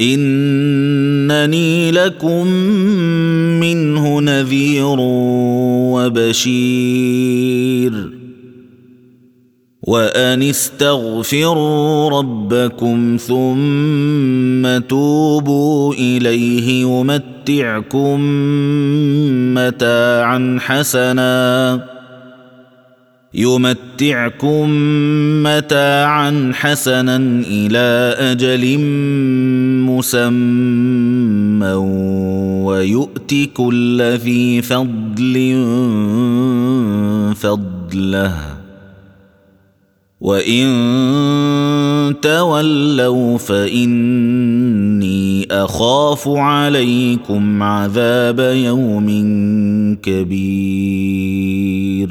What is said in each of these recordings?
إنني لكم منه نذير وبشير. وأن استغفروا ربكم ثم توبوا إليه يمتعكم متاعا حسنا. يمتعكم متاعا حسنا إلى أجل مسمى ويؤت كل ذي فضل فضله. وإن تولوا فإني أخاف عليكم عذاب يوم كبير.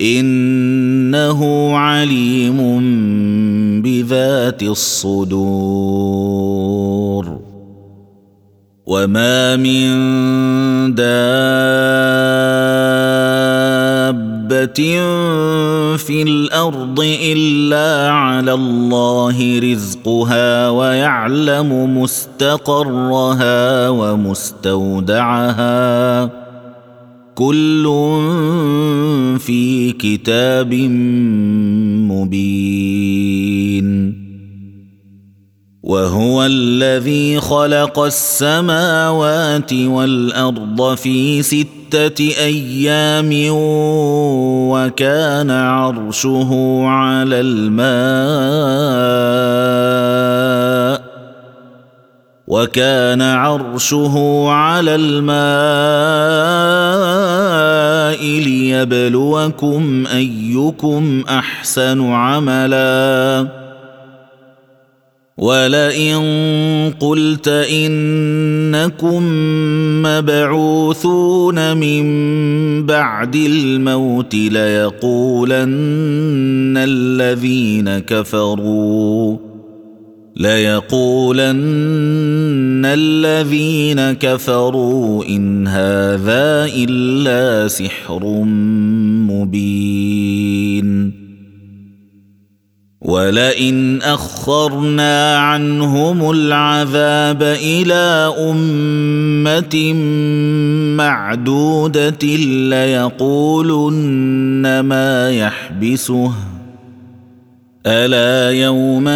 إنه عليم بذات الصدور. وما من دابة في الأرض إلا على الله رزقها ويعلم مستقرها ومستودعها. كل في كتاب مبين. وهو الذي خلق السماوات والأرض في ستة أيام وكان عرشه على الماء. وكان عرشه على الماء ليبلوكم أيكم أحسن عملا. ولئن قلت انكم مبعوثون من بعد الموت ليقولن الذين كفروا ليقولن الذين كفروا إن هذا إلا سحر مبين. ولئن أخرنا عنهم العذاب إلى أمة معدودة ليقولن ما يحبسه. ألا يوم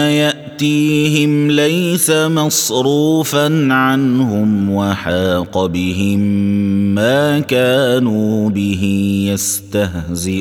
يأتيهم ليس مصروفا عنهم وحاق بهم ما كانوا به يستهزئون.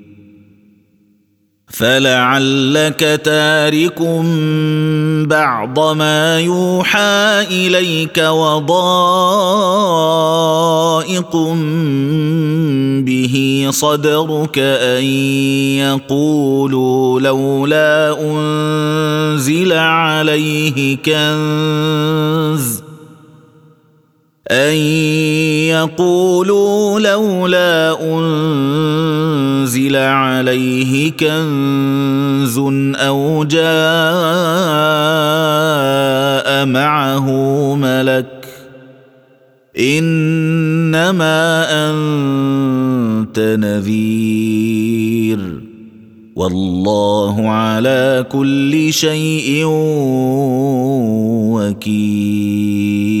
فلعلك تارك بعض ما يوحى إليك وضائق به صدرك أن يقولوا لولا أنزل عليه كنز أن يقولوا لولا أنزل عليه كنز أو جاء معه ملك إنما أنت نذير والله على كل شيء وكيل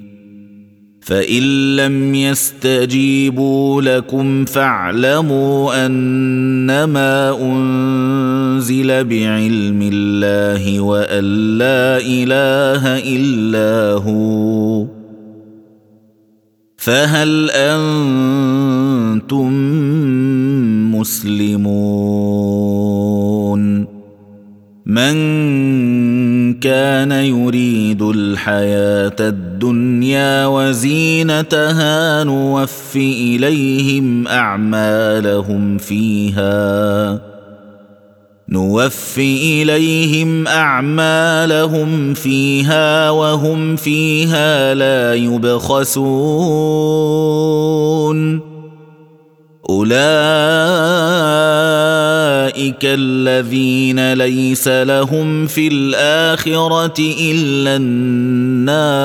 فإن لم يستجيبوا لكم فاعلموا أنما أنزل بعلم الله وأن لا إله إلا هو. فهل أنتم مسلمون؟ من كان يريد الحياة الدنيا وزينتها نوف إليهم أعمالهم فيها. نوف إليهم أعمالهم فيها وهم فيها لا يبخسون. أولئك الذين ليس لهم في الآخرة إلا النار.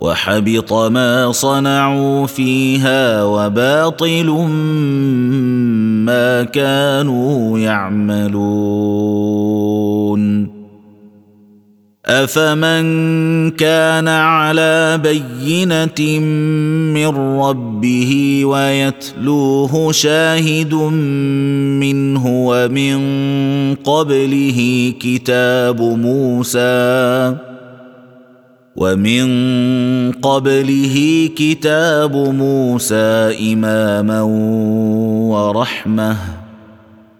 وحبط ما صنعوا فيها وباطل ما كانوا يعملون. افمن كان على بينه من ربه ويتلوه شاهد منه ومن قبله كتاب موسى ومن قبله كتاب موسى اماما ورحمه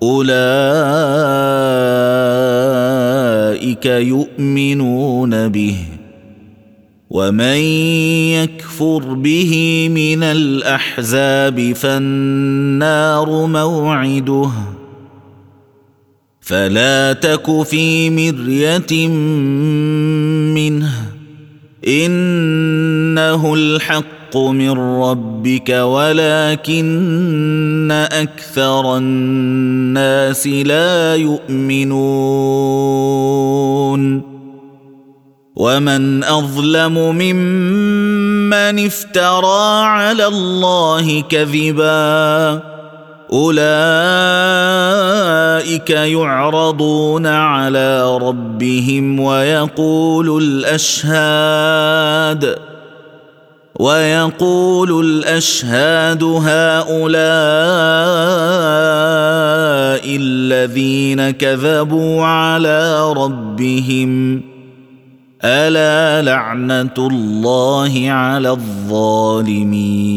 أولئك يؤمنون به ومن يكفر به من الأحزاب فالنار موعده فلا تك في مرية منه إنه الحق من ربك ولكن أكثر الناس لا يؤمنون. ومن أظلم ممن افترى على الله كذبا أولئك يعرضون على ربهم ويقول الأشهاد. ويقول الأشهاد هؤلاء الذين كذبوا على ربهم ألا لعنة الله على الظالمين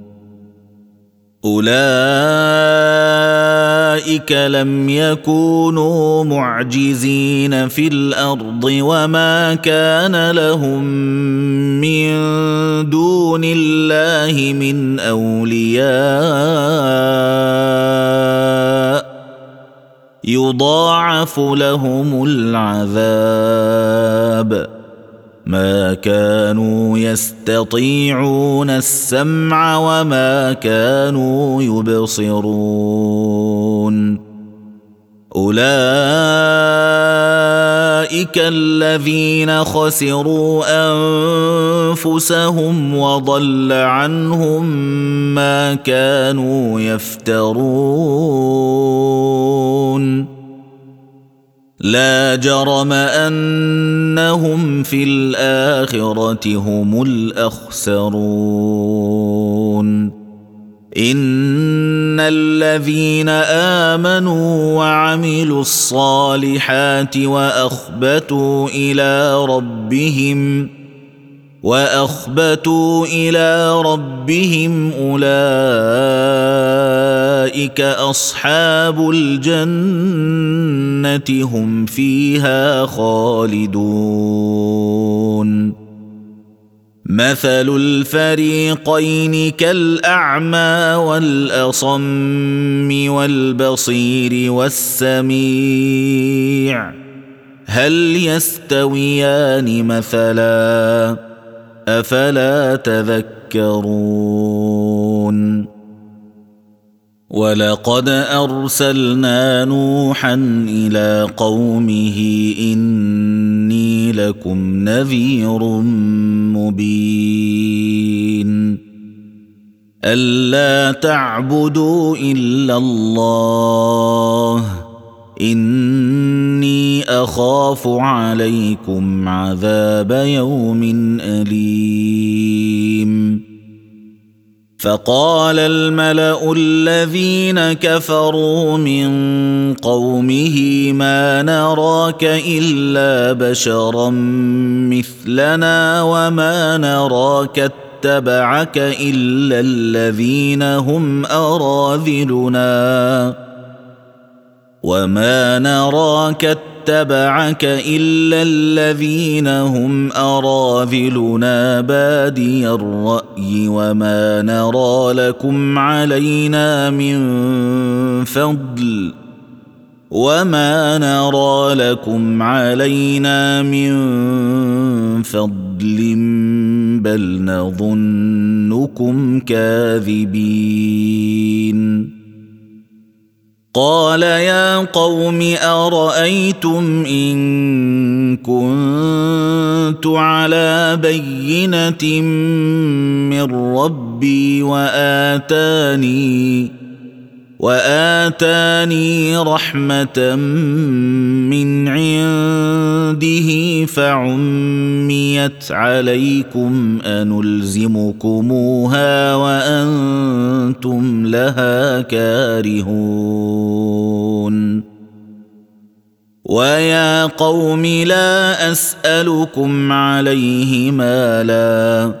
أولئك لم يكونوا معجزين في الأرض وما كان لهم من دون الله من أولياء. يضاعف لهم العذاب. ما كانوا يستطيعون السمع وما كانوا يبصرون. أولئك الذين خسروا أنفسهم وضل عنهم ما كانوا يفترون. لا جرم أنهم في الآخرة هم الأخسرون. إن الذين آمنوا وعملوا الصالحات وأخبتوا إلى ربهم وأخبتوا إلى ربهم أولئك أصحاب الجنة هم فيها خالدون. مثل الفريقين كالأعمى والأصم والبصير والسميع. هل يستويان مثلا؟ أفلا تذكرون؟ ولقد أرسلنا نوحا إلى قومه إني لكم نذير مبين. ألا تعبدوا إلا الله. إني أخاف عليكم عذاب يوم أليم. فقال الملأ الذين كفروا من قومه ما نراك إلا بشرا مثلنا وما نراك اتبعك إلا الذين هم أراذلنا. وما نراك اتبعك الا الذين هم اراذلنا بادي الراي وما نرى لكم علينا من فضل وما نرى لكم علينا من فضل بل نظنكم كاذبين قال يا قوم أرأيتم إن كنت على بينة من ربي وآتاني وآتاني رحمة من عنده فعميت عليكم أنلزمكموها وأنتم لها كارهون. ويا قوم لا أسألكم عليه مالا.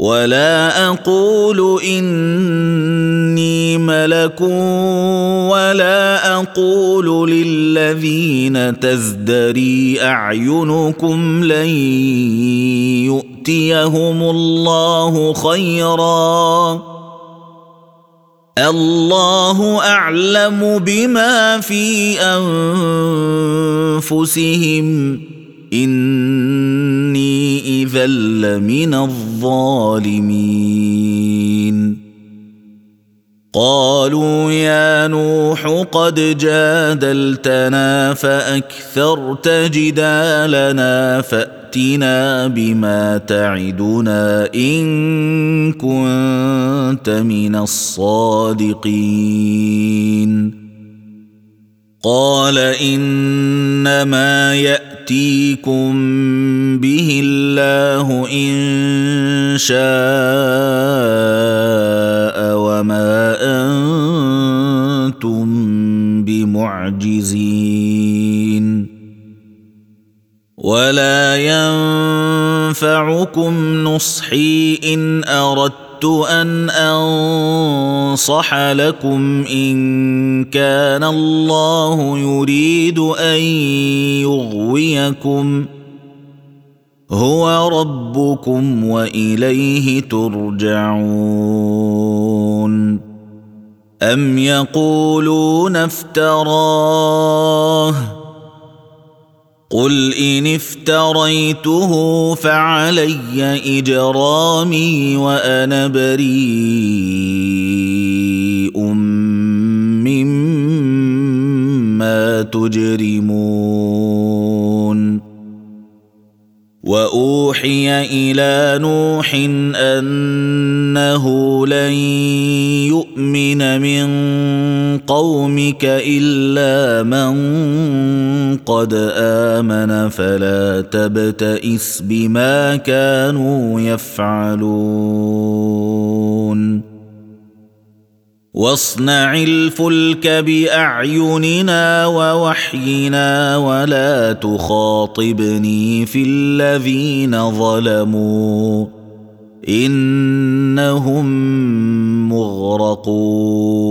ولا أقول إني ملك ولا أقول للذين تزدري أعينكم لن يؤتيهم الله خيرا. الله أعلم بما في أنفسهم. إني إذا لمن الظالمين. قالوا يا نوح قد جادلتنا فأكثرت جدالنا فأتنا بما تعدنا إن كنت من الصادقين. قال إنما ياتيكم به الله ان شاء وما أنتم بمعجزين ولا ينفعكم نصحي ان اردت أن أنصح لكم إن كان الله يريد أن يغويكم. هو ربكم وإليه ترجعون. أم يقولون افتراه؟ قل ان افتريته فعلي اجرامي وأنا بريء مما تجرمون واوحي إلى نوح انه لن يؤمن من قومك الا من قد آمن فلا تبتئس بما كانوا يفعلون. واصنع الفلك بأعيننا ووحينا ولا تخاطبني في الذين ظلموا. إنهم مغرقون.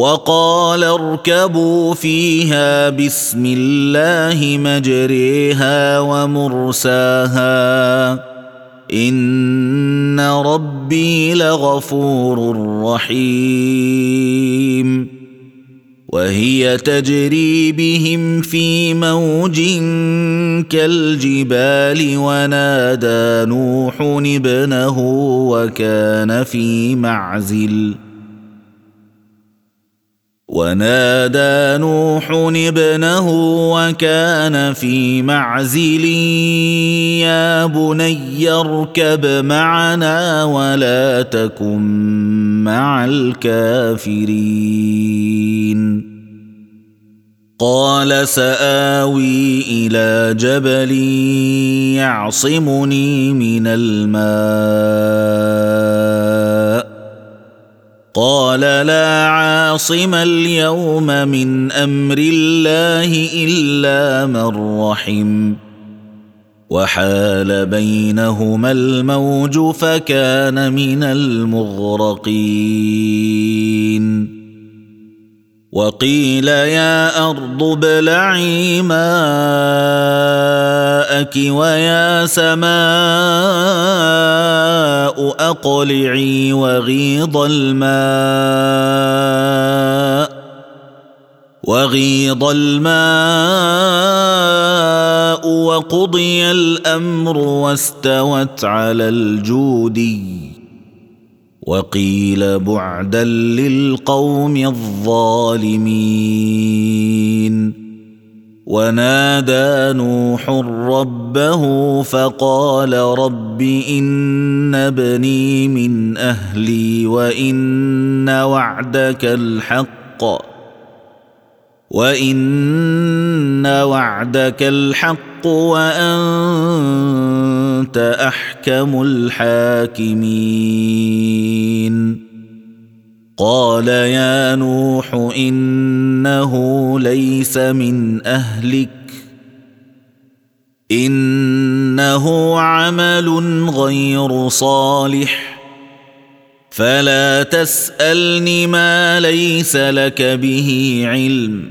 وقال اركبوا فيها بسم الله مجريها ومرساها. إن ربي لغفور رحيم. وهي تجري بهم في موج كالجبال ونادى نوح ابنه وكان في معزل. ونادى نوح ابنه وكان في معزل يا بني اركب معنا ولا تكن مع الكافرين. قال سآوي إلى جبل يعصمني من الماء. قال لا عاصم اليوم من أمر الله إلا من رحم. وحال بينهما الموج فكان من المغرقين. وقيل يا أرض ابلعي ماءك ويا سماء أقلعي وغيض الماء وغيض الماء وقضي الأمر واستوت على الجودي وقيل بعدا للقوم الظالمين. ونادى نوح ربه فقال رب إن ابني من أهلي وإن وعدك الحق وإن وعدك الحق وأنت أحكم الحاكمين. قال يا نوح إنه ليس من أهلك. إنه عمل غير صالح. فلا تسألني ما ليس لك به علم.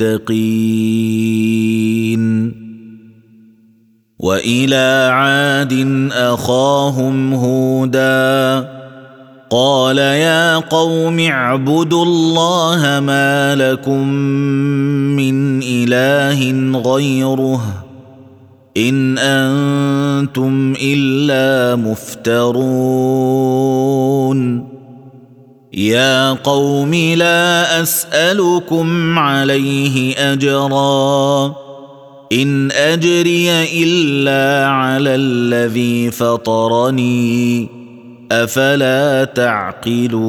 المتقين وإلى عاد أخاهم هودا قال يا قوم اعبدوا الله ما لكم من إله غيره إن أنتم إلا مفترون يا قوم لا أسألكم عليه أجرا. إن أجري إلا على الذي فطرني. أفلا تعقلون؟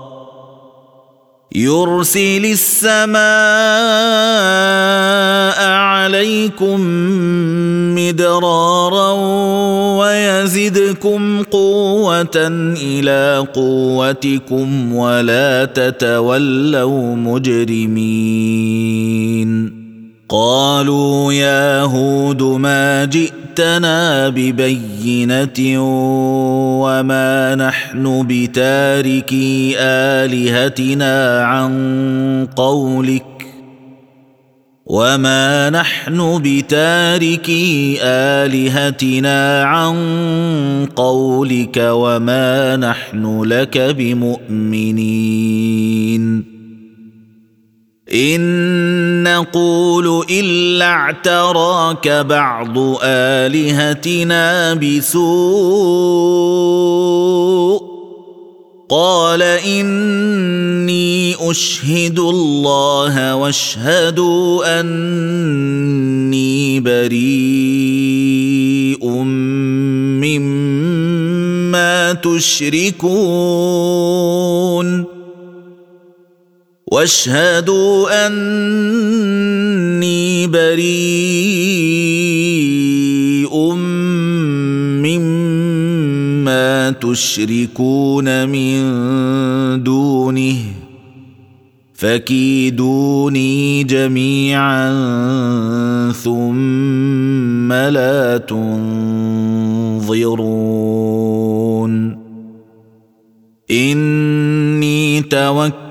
يرسل السماء عليكم مدرارا ويزدكم قوة إلى قوتكم ولا تتولوا مجرمين. قالوا يا هود ما جئتنا ببينة وما نحن بتاركي آلهتنا عن قولك وما نحن بتاركي آلهتنا عن قولك وما نحن لك بمؤمنين إن نقول إلا اعتراك بعض آلهتنا بسوء قال إني أشهد الله واشهدوا أني بريء مما تشركون واشهدوا أني بريء مما تشركون من دونه فكيدوني جميعا ثم لا تنظرون إني توكلت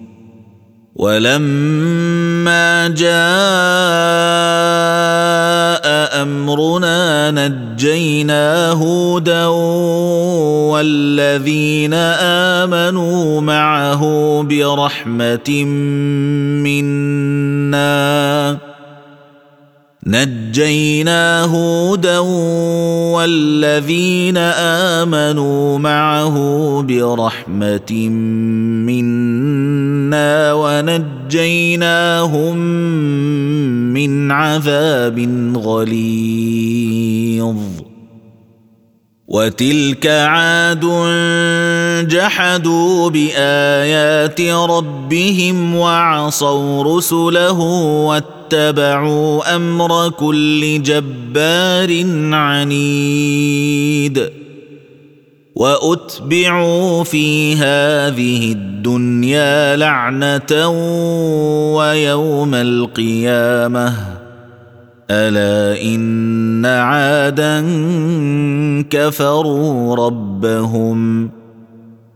ولما جاء أمرنا نجينا هودا والذين آمنوا معه برحمة منا. نجينا هودا والذين آمنوا معه برحمة منا ونجيناهم من عذاب غليظ. وتلك عاد جحدوا بآيات ربهم وعصوا رسله واتبعوا أمر كل جبار عنيد وأتبعوا في هذه الدنيا لعنة ويوم القيامة. ألا إن عادا كفروا ربهم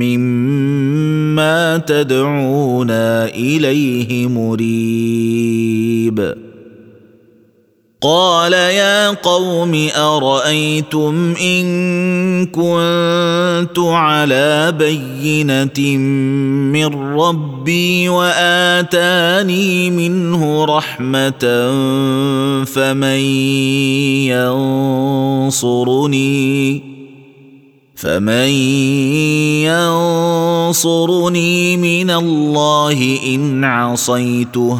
مما تدعونا إليه مريب. قال يا قوم أرأيتم إن كنت على بينة من ربي وآتاني منه رحمة فمن ينصرني؟ فمن ينصرني من الله ان عصيته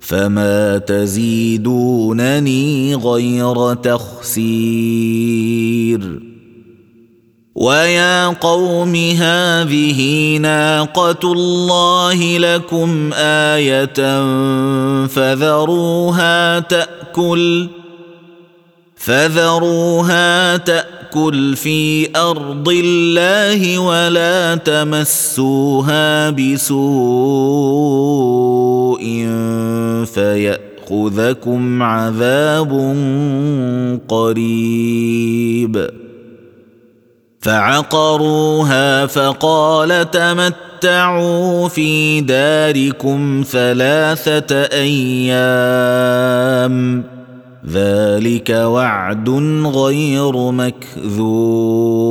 فما تزيدونني غير تخسير ويا قوم هذه ناقه الله لكم إيه فذروها تاكل فذروها تاكل في ارض الله ولا تمسوها بسوء فياخذكم عذاب قريب فعقروها فقال تمتعوا في داركم ثلاثة أيام ذلك وعد غير مكذوب.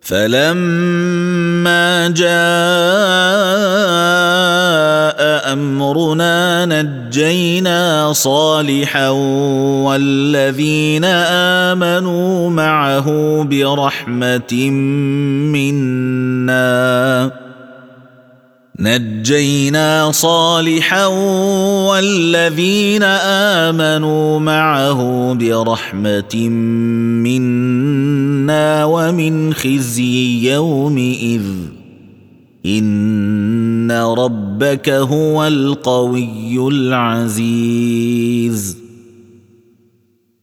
فلما جاء أمرنا نجينا صالحا والذين آمنوا معه برحمة منا. نجينا صالحا والذين آمنوا معه برحمة منا ومن خزي يومئذ. إن ربك هو القوي العزيز.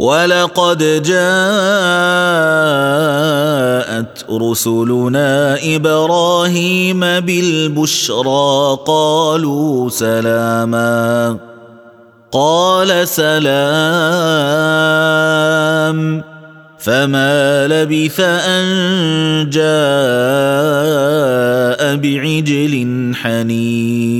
ولقد جاءت رسلنا إبراهيم بالبشرى قالوا سلاما. قال سلام. فما لبث أن جاء بعجل حنيذ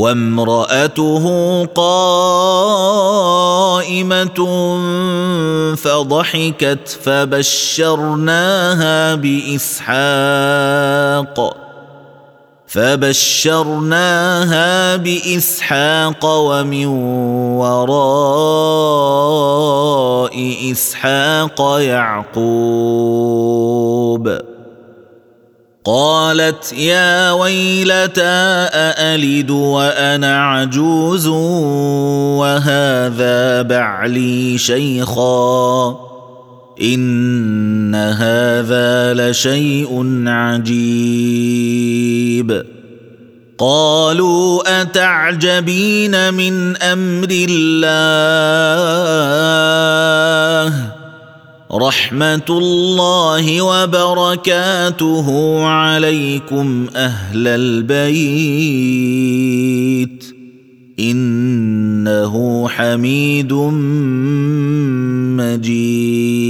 وامرأته قائمة فضحكت فبشرناها بإسحاق. فبشرناها بإسحاق ومن وراء إسحاق يعقوب. قالت يا ويلتى أألد وأنا عجوز وهذا بعلي شيخا؟ إن هذا لشيء عجيب. قالوا أتعجبين من أمر الله؟ رحمه الله وبركاته عليكم أهل البيت. إنه حميد مجيد.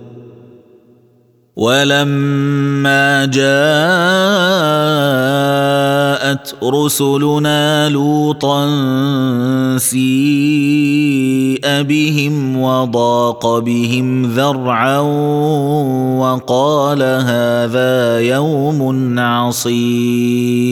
ولما جاءت رسلنا لوطا سيء بهم وضاق بهم ذرعا وقال هذا يوم عصيب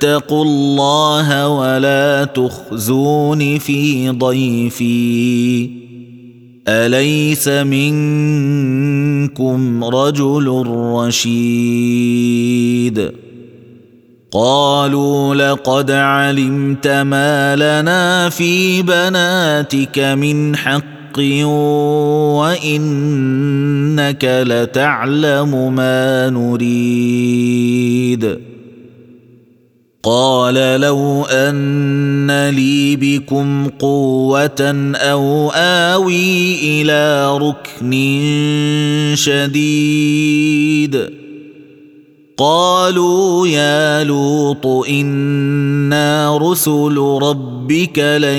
فاتقوا الله ولا تخزون في ضيفي. أليس منكم رجل رشيد؟ قالوا لقد علمت ما لنا في بناتك من حق وإنك لتعلم ما نريد. قال لو أن لي بكم قوة أو آوي إلى ركن شديد. قالوا يا لوط إنا رسل ربك لن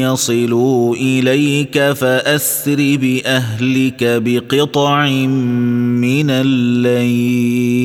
يصلوا إليك فأسر بأهلك بقطع من الليل.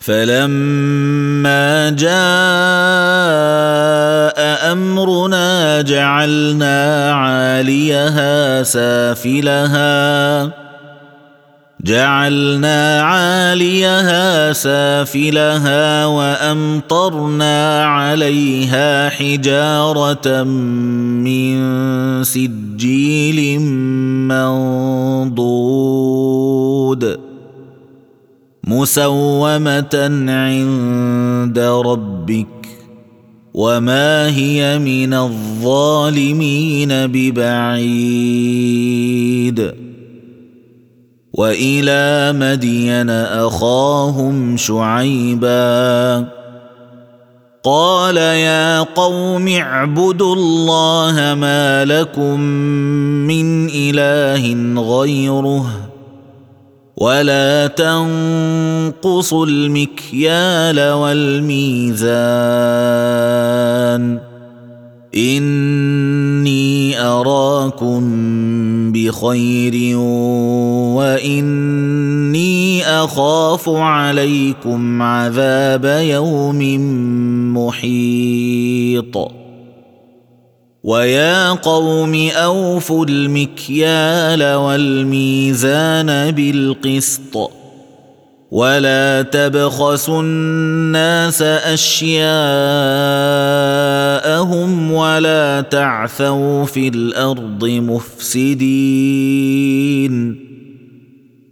فلما جاء أمرنا جعلنا عاليها سافلها. جعلنا عاليها سافلها وأمطرنا عليها حجارة من سجيل منضود. مسومة عند ربك وما هي من الظالمين ببعيد. وإلى مدين أخاهم شعيبا. قال يا قوم اعبدوا الله ما لكم من إله غيره. ولا تنقصوا المكيال والميزان. إني أراكم بخير وإني أخاف عليكم عذاب يوم محيط. ويا قوم اوفوا المكيال والميزان بالقسط ولا تبخسوا الناس اشياءهم ولا تعثوا في الأرض مفسدين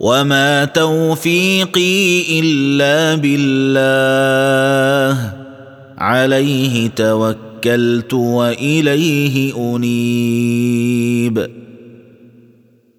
وما توفيقي الا بالله عليه توكلت واليه انيب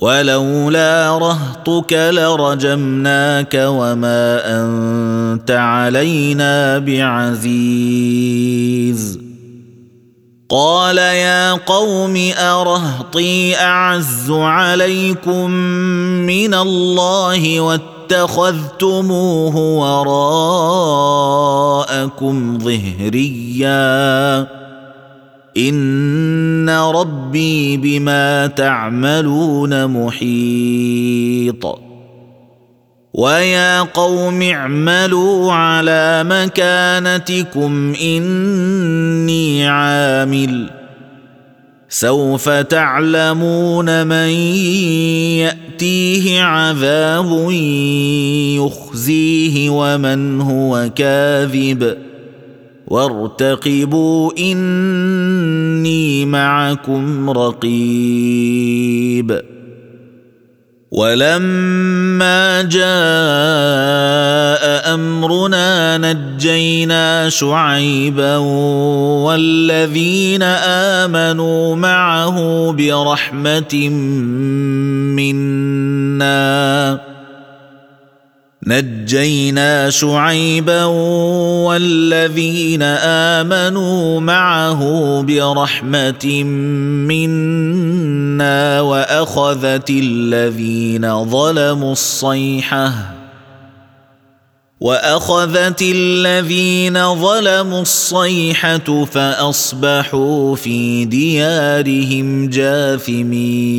ولولا رهطك لرجمناك وما أنت علينا بعزيز. قال يا قوم أرهطي أعز عليكم من الله واتخذتموه وراءكم ظهريا. ان ربي بما تعملون محيط. ويا قوم اعملوا على مكانتكم اني عامل. سوف تعلمون من ياتيه عذاب يخزيه ومن هو كاذب. وارتقبوا إني معكم رقيب. ولما جاء أمرنا نجينا شعيبا والذين آمنوا معه برحمة منا. نجينا شعيبا والذين آمنوا معه برحمة منا وأخذت الذين ظلموا الصيحة وأخذت الذين ظلموا الصيحة فأصبحوا في ديارهم جاثمين.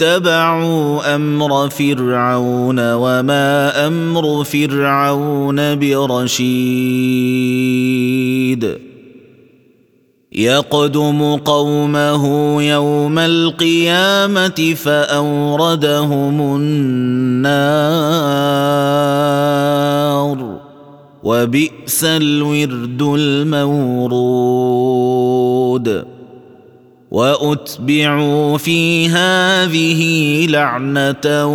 اتبعوا أمر فرعون وما أمر فرعون برشيد. يقدم قومه يوم القيامة فأوردهم النار. وبئس الورد المورود. وأتبعوا في هذه لعنة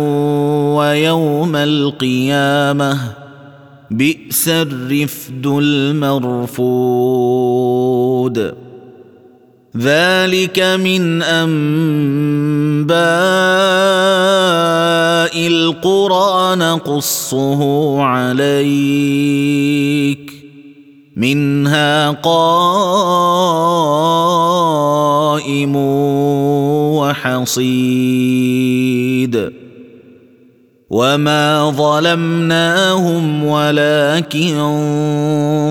ويوم القيامة. بئس الرفد المرفود. ذلك من أنباء القرى نقصه عليك. منها قائم وحصيد. وما ظلمناهم ولكن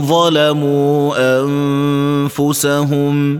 ظلموا انفسهم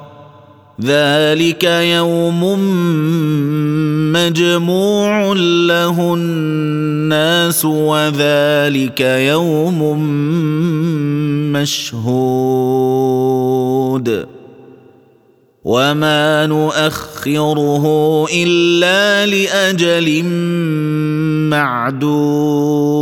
ذلك يوم مجموع له الناس وذلك يوم مشهود. وما نؤخره إلا لأجل معدود.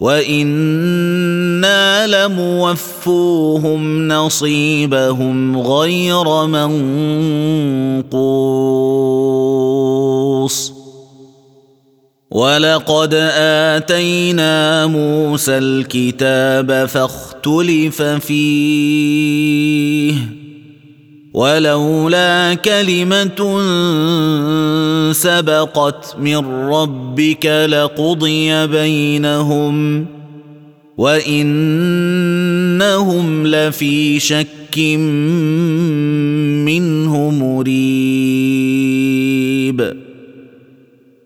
وأنا لموفوهم نصيبهم غير منقوص ولقد اتينا موسى الكتاب فاختلف فيه ولولا كلمة سبقت من ربك لقضي بينهم وإنهم لفي شك منه مريب.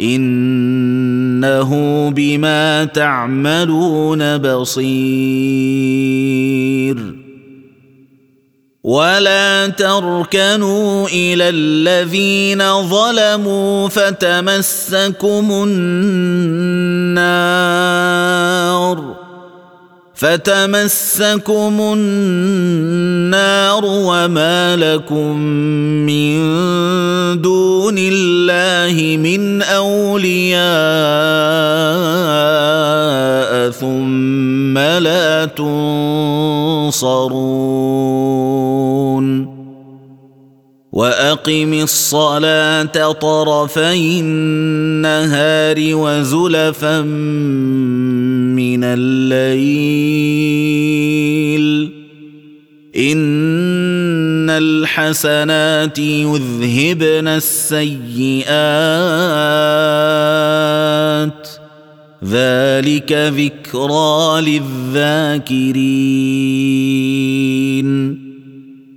إنه بما تعملون بصير. ولا تركنوا إلى الذين ظلموا فتمسكم النار. فتمسكم النار وما لكم من دون الله من اولياء ثم لا تنصرون وأقم الصلاة طرفي النهار وزلفا من الليل. إن الحسنات يذهبن السيئات. ذلك ذكرى للذاكرين.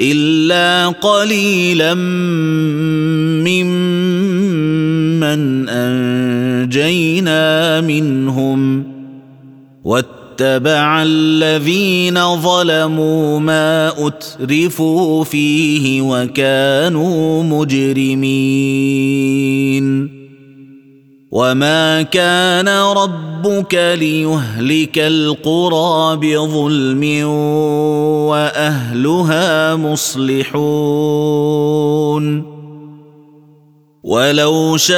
إلا قليلا ممن أنجينا منهم واتبع الذين ظلموا ما أترفوا فيه وكانوا مجرمين وما كان ربك ليهلك القرى بظلم واهلها مصلحون ولو شاء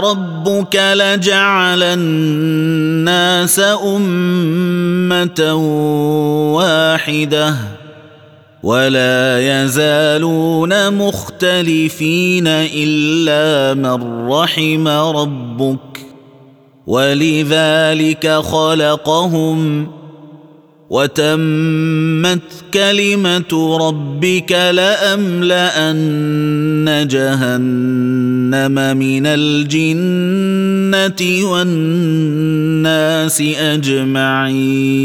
ربك لجعل الناس امه واحدة ولا يزالون مختلفين إلا من رحم ربك ولذلك خلقهم وتمت كلمة ربك لأملأن جهنم من الجنة والناس أجمعين.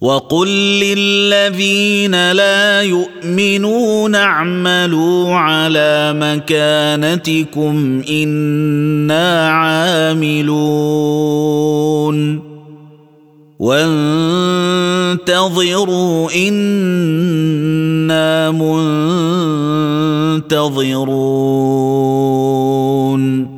وقل للذين لا يؤمنون اعملوا على مكانتكم إنا عاملون. وانتظروا إنا منتظرون.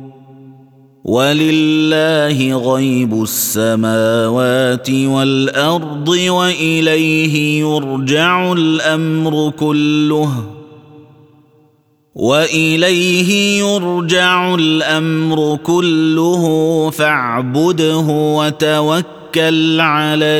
ولله غيب السماوات والأرض وإليه يرجع الأمر كله وإليه يرجع الأمر كله فاعبده وتوكل عليه